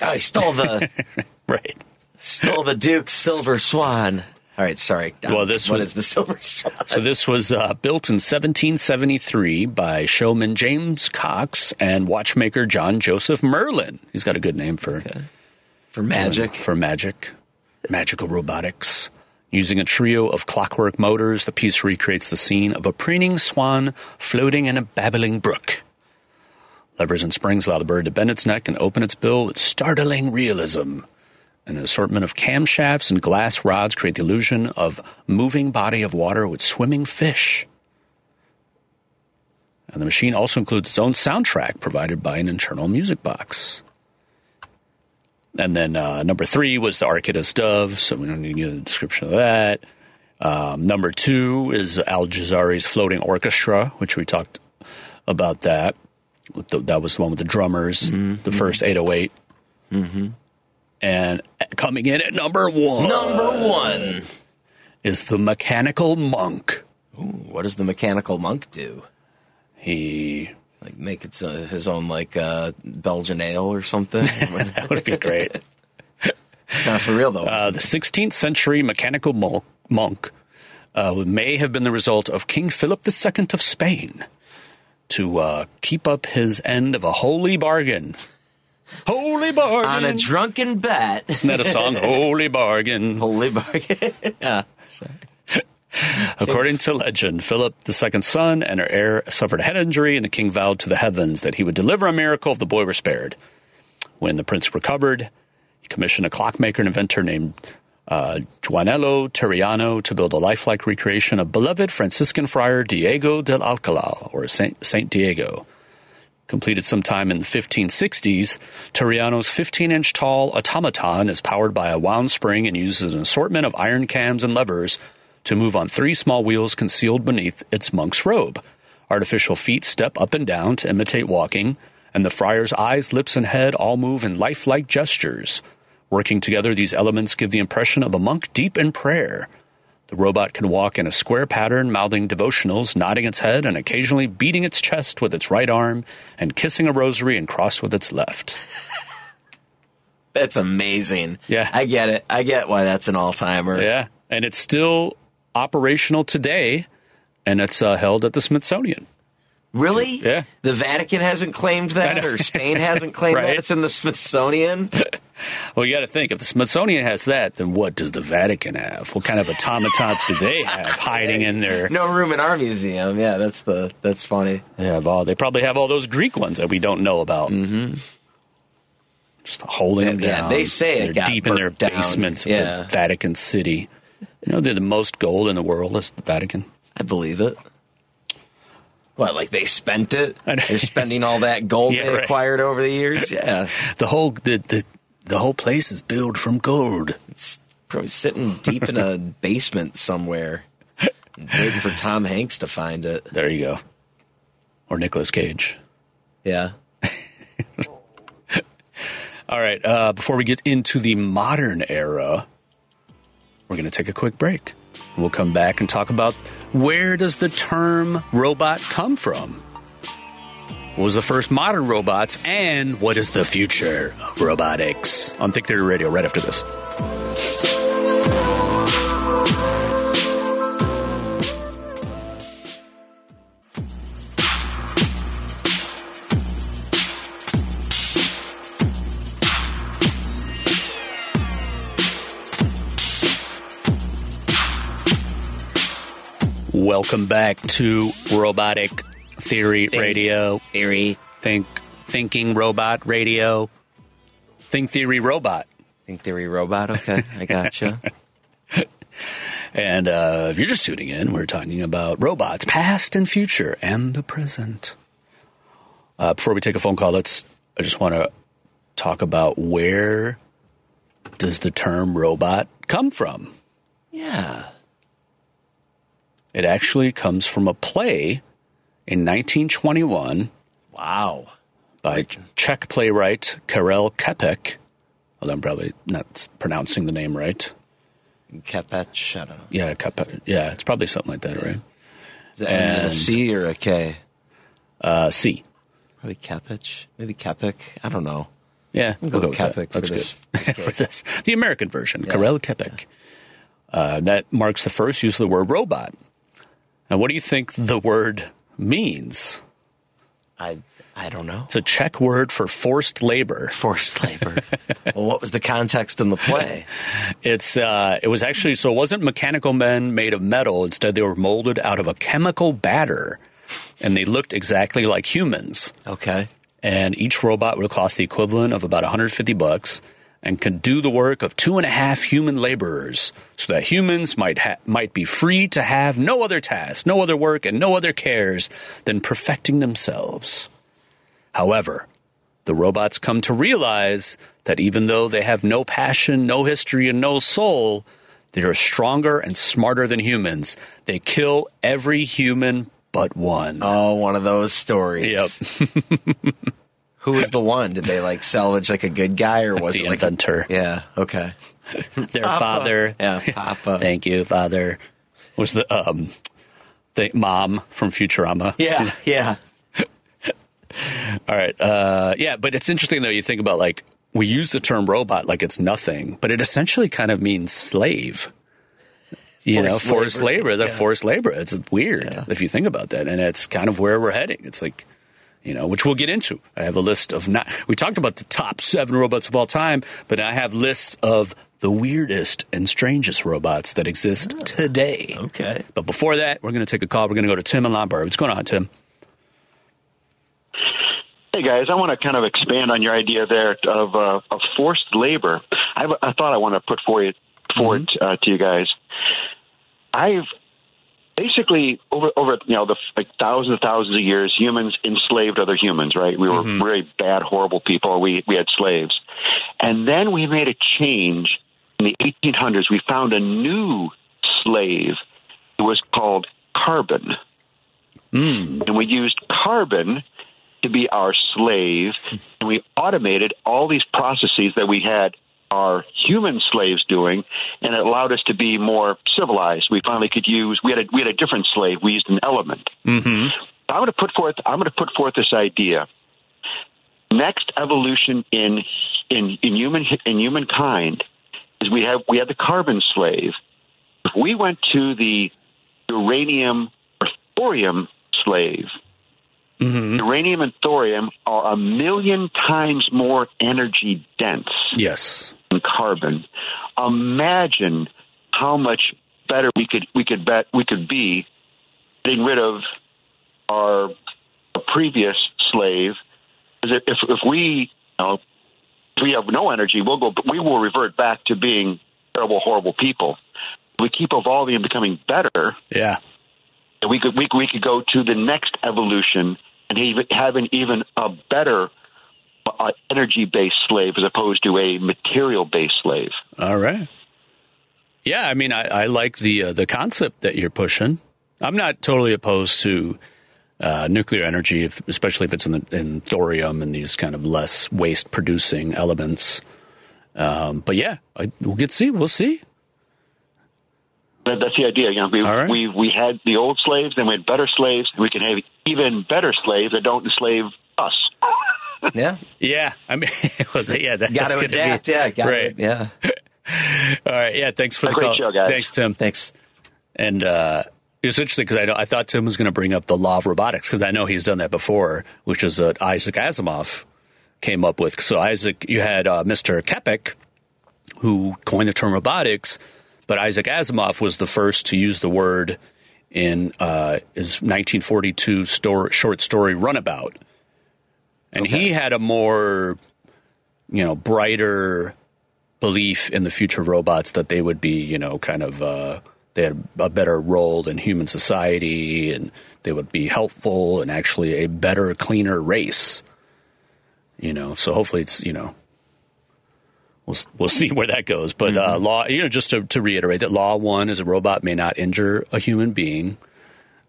Oh, he stole the Right. stole the Duke's Silver Swan. All right, sorry. Well, this What was- is the Silver Swan? So this was uh, built in 1773 by showman James Cox and watchmaker John Joseph Merlin. He's got a good name for For magic. for magic, magical robotics. Using a trio of clockwork motors, the piece recreates the scene of a preening swan floating in a babbling brook. Levers and springs allow the bird to bend its neck and open its bill with startling realism. An assortment of camshafts and glass rods create the illusion of moving body of water with swimming fish. And the machine also includes its own soundtrack provided by an internal music box. And then uh, number three was the Archytas Dove, so we don't need a description of that. Um, number two is Al Jazari's Floating Orchestra, which we talked about that. That was the one with the drummers, the first 808. Mm-hmm. And coming in at number one Number one. is the Mechanical Monk. What does the mechanical monk do? He Like make its uh, his own like uh, Belgian ale or something? that would be great. Not for real though. Uh, the 16th century mechanical monk uh, may have been the result of King Philip II of Spain to uh, keep up his end of a holy bargain. Holy bargain. On a drunken bet. Isn't that a song? holy bargain. Holy bargain. yeah. Sorry. According to legend, Philip II's son and her heir suffered a head injury, and the king vowed to the heavens that he would deliver a miracle if the boy were spared. When the prince recovered, he commissioned a clockmaker and inventor named uh, Juanelo Turriano to build a lifelike recreation of beloved Franciscan friar Diego del Alcalá, or Saint, Saint Diego. Completed sometime in the 1560s, Turriano's 15 inch tall automaton is powered by a wound spring and uses an assortment of iron cams and levers to move on three small wheels concealed beneath its monk's robe. Artificial feet step up and down to imitate walking, and the friar's eyes, lips, and head all move in lifelike gestures. Working together, these elements give the impression of a monk deep in prayer. The robot can walk in a square pattern, mouthing devotionals, nodding its head, and occasionally beating its chest with its right arm and kissing a rosary and cross with its left. That's amazing. Yeah. I get it. I get why that's an all timer. Yeah, and it's still operational today, and it's uh, held at the Smithsonian. Really? Yeah. The Vatican hasn't claimed that, or Spain hasn't claimed Right. that. It's in the Smithsonian. Well, you got to think if the Smithsonian has that, then what does the Vatican have? What kind of automatons do they have hiding in there? No room in our museum. Yeah, that's the that's funny. They have all. They probably have all those Greek ones that we don't know about. Mm-hmm. Just holding them Yeah, down. they say it they're got deep in their down. basements of Yeah. the Vatican City. You know, they're the most gold in the world. Is the Vatican? I believe it. What, like they spent it? They're spending all that gold Yeah, they right. acquired over the years? Yeah. The whole the, the the whole place is built from gold. It's probably sitting deep in a basement somewhere, waiting for Tom Hanks to find it. There you go. Or Nicolas Cage. Yeah. All right. Uh, before we get into the modern era, we're going to take a quick break. We'll come back and talk about where does the term robot come from? What was the first modern robots, and what is the future of robotics? On Think Theory Radio, right after this. Welcome back to Robotic Theory Radio. Theory. Think Thinking Robot Radio. Think Theory Robot. Think theory robot. Okay, I gotcha. And uh, if you're just tuning in, we're talking about robots, past and future, and the present. Uh, before we take a phone call, let's. I just want to talk about where does the term robot come from? yeah. It actually comes from a play in 1921 Wow. by Czech playwright Karel Kepek. Although I'm probably not pronouncing the name right. Kepech. I don't know. Yeah, Kepek. Yeah, it's probably something like that, right? Is that ending And- C or a K? Uh, C. Probably Kepech. Maybe Kepek. I don't know. Yeah, We'll go we'll go with Kepek that. for That's this- good. this For this. The American version, Yeah. Karel Kepek. Uh, that marks the first use of the word robot. Now, what do you think the word means? I I don't know. It's a Czech word for forced labor. Forced labor. well, what was the context in the play? It's uh, it was actually so it wasn't mechanical men made of metal. Instead, they were molded out of a chemical batter, and they looked exactly like humans. Okay. And each robot would cost the equivalent of about 150 bucks, and can do the work of two and a half human laborers, so that humans might ha- might be free to have no other task, no other work, and no other cares than perfecting themselves. However, the robots come to realize that even though they have no passion, no history, and no soul, they are stronger and smarter than humans. They kill every human but one. Oh, one of those stories. Yep. Who was the one? Did they like salvage like a good guy or was the it like inventor. A, yeah. Okay. Their Papa. father. Yeah, Papa. Thank you, father. Was the um, the mom from Futurama? Yeah. Yeah. All right. Uh, yeah, but it's interesting though. You think about like we use the term robot like it's nothing, but it essentially kind of means slave. you know, Forced forced labor. labor. They're Yeah. forced labor. It's weird if you think about that, and it's kind of where we're heading. It's like, you know, which we'll get into. I have a list of not. We talked about the top seven robots of all time, but I have lists of the weirdest and strangest robots that exist today. Okay. But before that, we're going to take a call. We're going to go to Tim and Lombard. What's going on, Tim? Hey guys, I want to kind of expand on your idea there of uh, of forced labor. I, have a- I thought I want to put forward forward uh, to you guys. I've basically over over you know the like thousands and thousands of years, humans enslaved other humans. Right? We were mm-hmm. very bad, horrible people. We we had slaves, and then we made a change in the 1800s. We found a new slave. It was called carbon mm. and we used carbon to be our slave, and we automated all these processes that we had our human slaves doing, and it allowed us to be more civilized. We finally could use we had a we had a different slave. We used an element. Mm-hmm. I'm going to put forth I'm going to put forth this idea. Next evolution in in in human in humankind is we have we had the carbon slave. If we went to the uranium or thorium slave, uranium and thorium are a million times more energy dense Yes. Carbon. Imagine how much better we could we could bet we could be getting rid of our previous slave. If if we you know, if we have no energy, we'll go. We will revert back to being terrible, horrible people. We keep evolving and becoming better Yeah. we could we, we could go to the next evolution and even have an even a better uh, energy based slave as opposed to a material based slave. All right. Yeah, I mean, I, I like the uh, the concept that you're pushing. I'm not totally opposed to uh, nuclear energy, if, especially if it's in, the, in thorium and these kind of less waste producing elements. Um, but yeah, I, we'll get see. We'll see. That, that's the idea. You know, we All right. we we had the old slaves, then we had better slaves, and we can have even better slaves that don't enslave us. Yeah. Yeah, I mean, well, yeah, that's Got to good be- adapt. Yeah. Got right. Yeah. All right. Yeah. Thanks for A the great call. show, guys. Thanks, Tim. Thanks. And uh, it was interesting because I, know- I thought Tim was going to bring up the law of robotics because I know he's done that before, which is uh, Isaac Asimov came up with. So Isaac, you had uh, Mr. Kepek, who coined the term robotics, but Isaac Asimov was the first to use the word in uh, his 1942 story, short story Runaround. And he had a more, you know, brighter belief in the future of robots that they would be, you know, kind of uh, they had a better role in human society and they would be helpful and actually a better, cleaner race. You know, so hopefully it's you know we'll we'll see where that goes. But uh, law, you know, just to, to reiterate that law one is a robot may not injure a human being.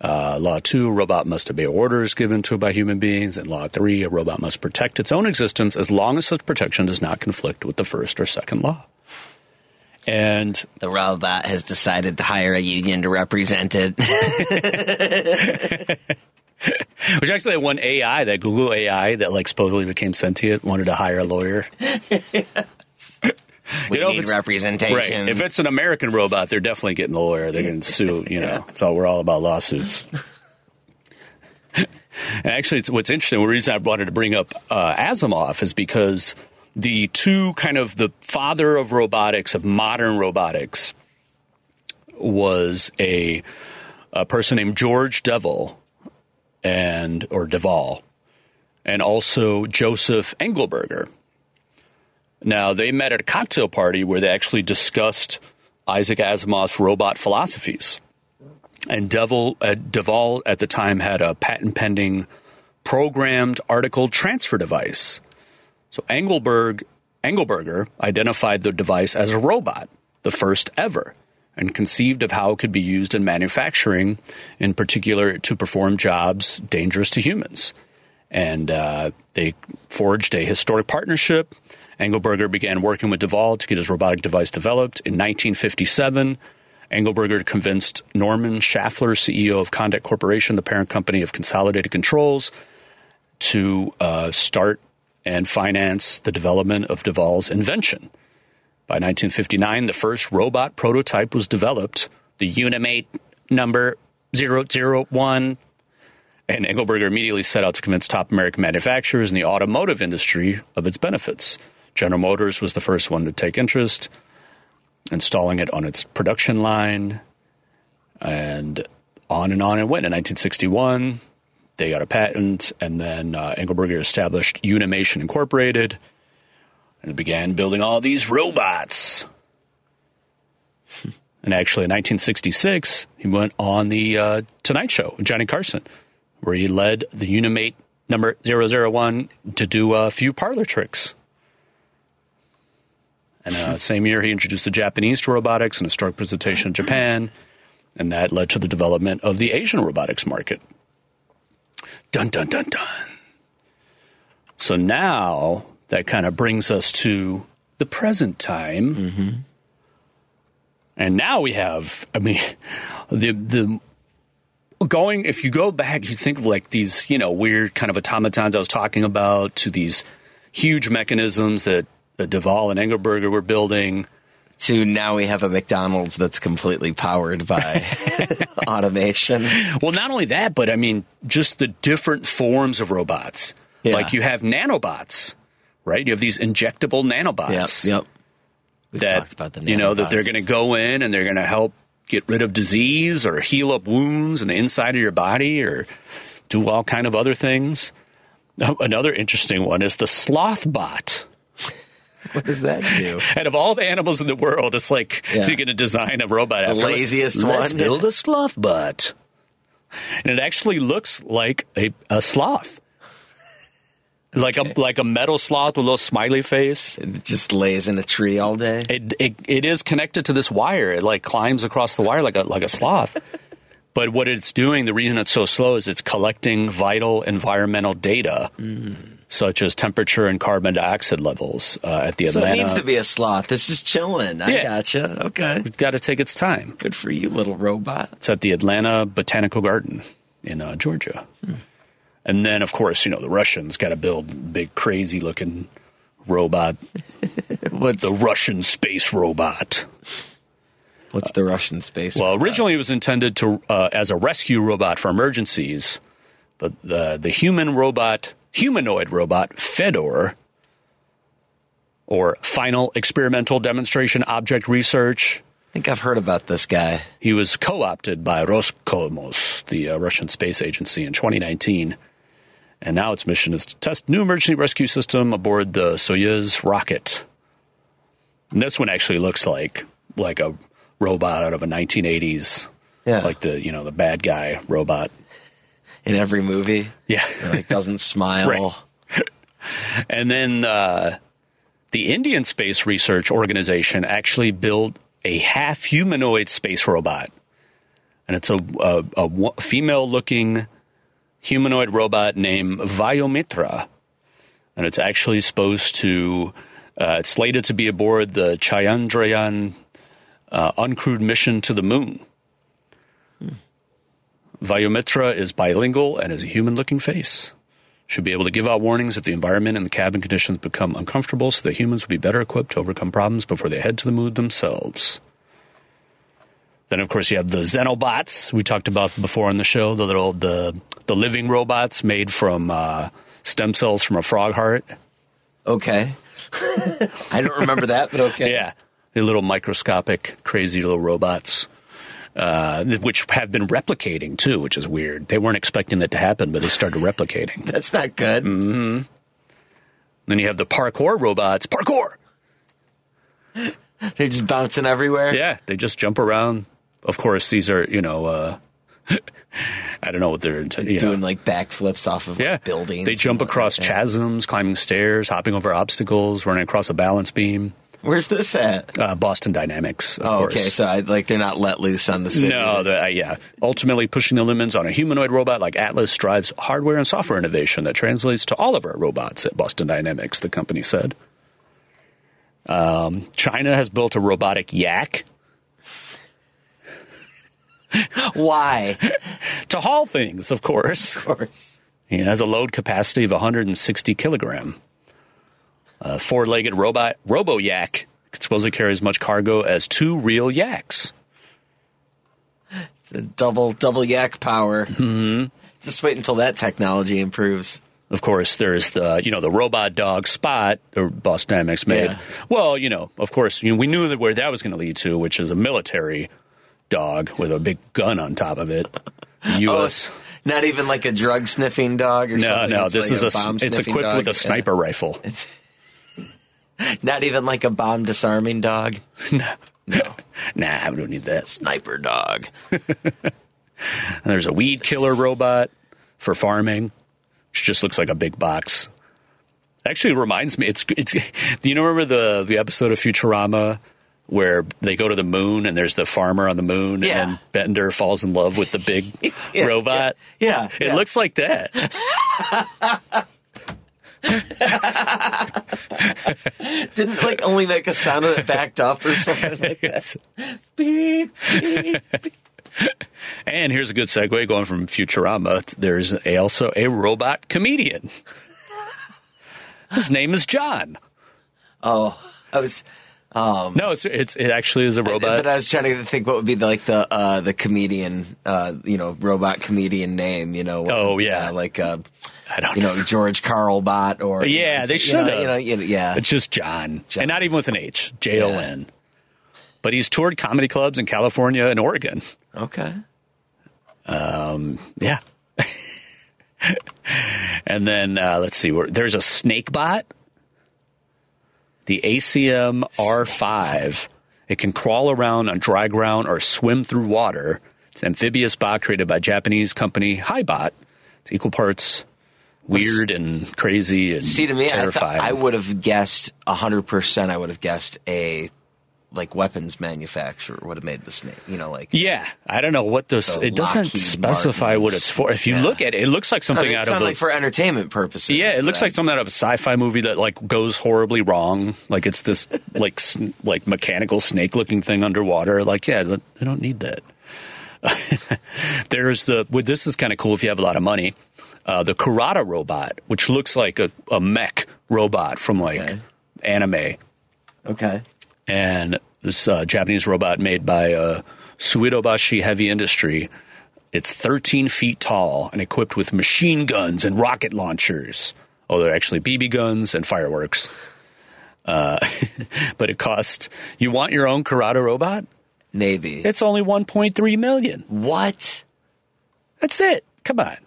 Uh, law two, a robot must obey orders given to it by human beings. And law three, a robot must protect its own existence as long as such protection does not conflict with the first or second law. And The robot has decided to hire a union to represent it. which actually that one AI, that Google AI that like supposedly became sentient, wanted to hire a lawyer. We You know, if need it's- representation. Right. If it's an American robot, they're definitely getting a lawyer. They're going to sue. You know, it's all we're all about lawsuits. and actually, it's, what's interesting, the reason I wanted to bring up uh, Asimov is because the two kind of the father of robotics of modern robotics was a a person named George Devil and or Deval, and also Joseph Engelberger. Now, they met at a cocktail party where they actually discussed Isaac Asimov's robot philosophies. And Devil, uh, Deval at the time had a patent pending programmed article transfer device. So Engelberg, Engelberger identified the device as a robot, the first ever, and conceived of how it could be used in manufacturing, in particular to perform jobs dangerous to humans and uh, they forged a historic partnership. Engelberger began working with Duvall to get his robotic device developed. In 1957, Engelberger convinced Norman Schafler, CEO of Condec Corporation, the parent company of Consolidated Controls, to uh, start and finance the development of Duvall's invention. By 1959, the first robot prototype was developed, the Unimate number 001. And Engelberger immediately set out to convince top American manufacturers in the automotive industry of its benefits. General Motors was the first one to take interest, installing it on its production line, and on and on it went. In 1961, they got a patent, and then uh, Engelberger established Unimation Incorporated and began building all these robots. and actually, in 1966, he went on the uh, Tonight Show with Johnny Carson, where he led the Unimate number 001 to do a few parlor tricks. And uh, same year, he introduced the Japanese to robotics and a strong presentation in Japan, and that led to the development of the Asian robotics market. Dun dun dun dun. So now that kind of brings us to the present time. And now we have, I mean, the the going. If you go back, you think of like these, you know, weird kind of automatons I was talking about, to these huge mechanisms that, that Duvall and Engelberger were building. To now we have a McDonald's that's completely powered by automation. Well, not only that, but I mean, just the different forms of robots. Yeah. Like you have nanobots, right? You have these injectable nanobots. yep. We've that talked about the you know that they're going to go in and they're going to help get rid of disease or heal up wounds in the inside of your body or do all kind of other things. Oh, Another interesting one is the sloth bot. What does that do? Out of all the animals in the world, it's like Yeah. you're going to design a robot. The laziest Let's one. build a sloth bot, and it actually looks like a, a sloth, like a like a metal sloth with a little smiley face. It just lays in a tree all day. It, it it is connected to this wire. It like climbs across the wire like a like a sloth. but what it's doing, the reason it's so slow is it's collecting vital environmental data, hmm. Such as temperature and carbon dioxide levels uh, at the So Atlanta. it needs to be a sloth. It's just chilling. I Yeah. gotcha. Okay. It's got to take its time. Good for you, little robot. It's at the Atlanta Botanical Garden in uh, Georgia. And then, of course, you know the Russians got to build big, crazy-looking robot, What's the Russian space robot. what's the Russian space? Well, robot? originally it was intended to uh, as a rescue robot for emergencies, but the the human robot, humanoid robot Fedor, or Final Experimental Demonstration Object Research, I think I've heard about this guy. he was co-opted by Roscosmos, the uh, Russian space agency, in 2019. And now its mission is to test new emergency rescue system aboard the Soyuz rocket. And this one actually looks like like a robot out of a 1980s, Yeah. like the you know the bad guy robot. In every movie, Yeah. It, like doesn't smile. Right. And then uh, the Indian Space Research Organization actually built a half humanoid space robot. And it's a, a, a female looking humanoid robot named Vyomitra. And it's actually supposed to, uh, it's slated to be aboard the Chandrayaan uh, uncrewed mission to the moon. Vyomitra is bilingual and has a human looking face should be able to give out warnings if the environment and the cabin conditions become uncomfortable so that humans will be better equipped to overcome problems before they head to the moon themselves. Then, of course, you have the Xenobots we talked about before on the show, the little the the living robots made from uh, stem cells from a frog heart. Okay. I don't remember that, but okay. Yeah, the little microscopic, crazy little robots, uh, which have been replicating too, which is weird. They weren't expecting that to happen, but they started replicating. That's not good. Then you have the parkour robots. Parkour. They're just bouncing everywhere. Yeah, they just jump around. Of course, these are you know, uh, I don't know what they're know. Doing like backflips off of yeah like, buildings. They jump across whatnot. chasms, climbing stairs, hopping over obstacles, running across a balance beam. Where's this at? Uh, Boston Dynamics, of Oh, course. okay. So I, like they're not let loose on the city. No, the, uh, yeah. Ultimately, pushing the limits on a humanoid robot like Atlas drives hardware and software innovation that translates to all of our robots at Boston Dynamics, the company said. Um, China has built a robotic yak Why? to haul things, of course. Of course. It has a load capacity of 160 kilogram. A four-legged robot robo yak could supposedly carry as much cargo as two real yaks. double double yak power. Mm-hmm. Just wait until that technology improves. Of course, there's the you know the robot dog Spot or Boss Dynamics made. Yeah. Well, you know, of course, you know, we knew that where that was going to lead to, which is a military dog with a big gun on top of it. U.S. Not even like a drug sniffing dog or no, something. no, It's this like is a, bomb it's equipped dog. with a Yeah. sniper rifle. Not even like a bomb disarming dog. no. No, nah, I don't need that. Sniper dog. There's a weed killer robot for farming, which just looks like a big box. Actually, it reminds me. It's it's. Do you remember the the episode of Futurama where they go to the moon and there's the farmer on the moon Yeah. and Bender falls in love with the big Yeah, robot? Yeah. It yeah. looks like that. Didn't like only like a sound when it backed up or something like that. Beep, beep. And here's a good segue going from Futurama. There's a, also a robot comedian. His name is John. Oh, I was. Um, No, it's it's it actually is a robot. but I was trying to think what would be the, like the uh, the comedian, uh, you know, robot comedian name. You know. Oh, yeah. like uh, I don't you know. know George Carlbot or Yeah, they should have. You know, you know, yeah. It's just John. John. and not even with an H. J O N. But he's toured comedy clubs in California and Oregon. Okay. Yeah. and then uh, let's see, where there's a snake bot, the ACM R5. It can crawl around on dry ground or swim through water. It's an amphibious bot created by Japanese company Hibot. It's equal parts weird and crazy and See, to me, I, terrifying. I would have guessed hundred percent. I would have guessed a like weapons manufacturer would have made the snake. You know, like Yeah, I don't know what this. The It doesn't Lockheed specify what it's for. If you Yeah. look at it, it looks like something they out of a, like for entertainment purposes. yeah. It looks I- like something out of a sci-fi movie that like goes horribly wrong. Like it's this like sn- like mechanical snake-looking thing underwater. Like yeah, th- I don't need that. There's the. Well, this is kind of cool if you have a lot of money. Uh, the Kurata robot, which looks like a, a mech robot from like Okay. anime. okay. and this uh, Japanese robot made by uh, Suidobashi Heavy Industry. It's 13 feet tall and equipped with machine guns and rocket launchers. Oh, they're actually BB guns and fireworks. Uh, but it costs. You want your own Karada robot? Maybe. It's only 1.3 million. what That's it. Come on,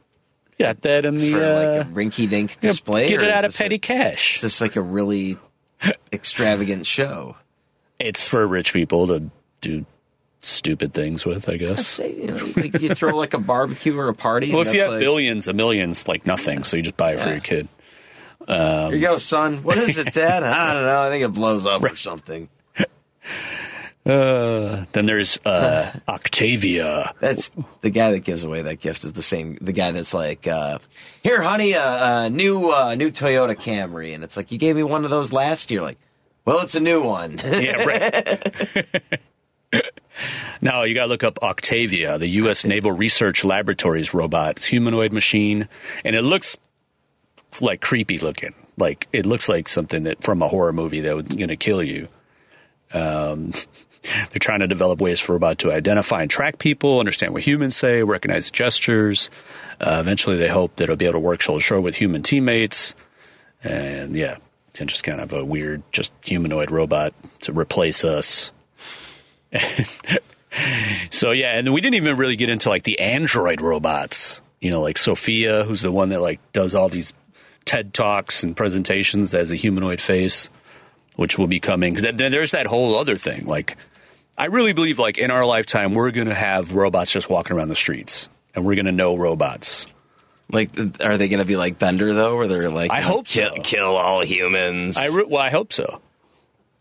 got that in the for uh, like a rinky-dink display? Get it out of petty A, cash. is this like a really extravagant show? It's for rich people to do stupid things with, I guess. Say, you know, like you throw like a barbecue or a party. Well, and if you have like, billions, a million's like nothing, so you just buy it for Yeah. your kid. Here you go, son. What is it, Dad? I don't know. I think it blows up or something. Uh, then there's uh, Octavia. That's the guy that gives away that gift is the same. The guy that's like, uh, "Here, honey, a uh, uh, new uh, new Toyota Camry," and it's like, "You gave me one of those last year." Like, well, it's a new one. Yeah, right. no, you got to look up Octavia, the U.S. Naval Research Laboratories robot. It's humanoid machine, and it looks like creepy looking. Like it looks like something that from a horror movie that was going to kill you. Um, they're trying to develop ways for robot to identify and track people, understand what humans say, recognize gestures. Uh, eventually, they hope that it'll be able to work shoulder to shoulder with human teammates. And yeah, it's just kind of a weird, just humanoid robot to replace us. so yeah, and we didn't even really get into like the android robots. You know, like Sophia, who's the one that like does all these TED talks and presentations as a humanoid face, which will be coming. Because then there's that whole other thing. Like, I really believe like in our lifetime we're going to have robots just walking around the streets, and we're going to know robots. like, are they going to be like Bender though, where they're like, I hope kill, so. kill all humans? I re- well, I hope so.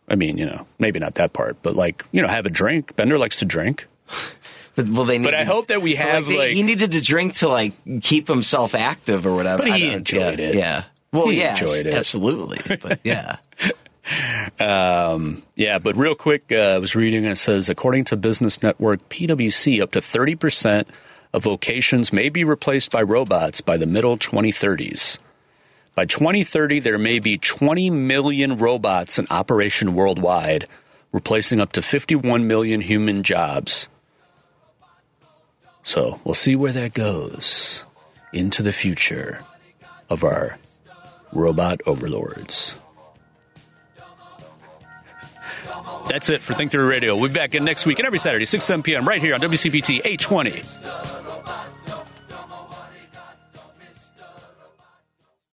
I mean, you know, maybe not that part, but like, you know, have a drink. Bender likes to drink. but well, they? Need But I hope that we have they- like, he needed to drink to like keep himself active or whatever. But he enjoyed yeah, it. Yeah. Well, He yeah, enjoyed it. absolutely. But yeah, Yeah, but real quick, uh, I was reading and it says, according to Business Network, PwC, up to 30% of vocations may be replaced by robots by the middle 2030s. By 2030, there may be 20 million robots in operation worldwide, replacing up to 51 million human jobs. So we'll see where that goes into the future of our robot overlords. That's it for Think Theory Radio. We'll be back in next week and every Saturday, 6, 7 p.m. right here on WCPT 820.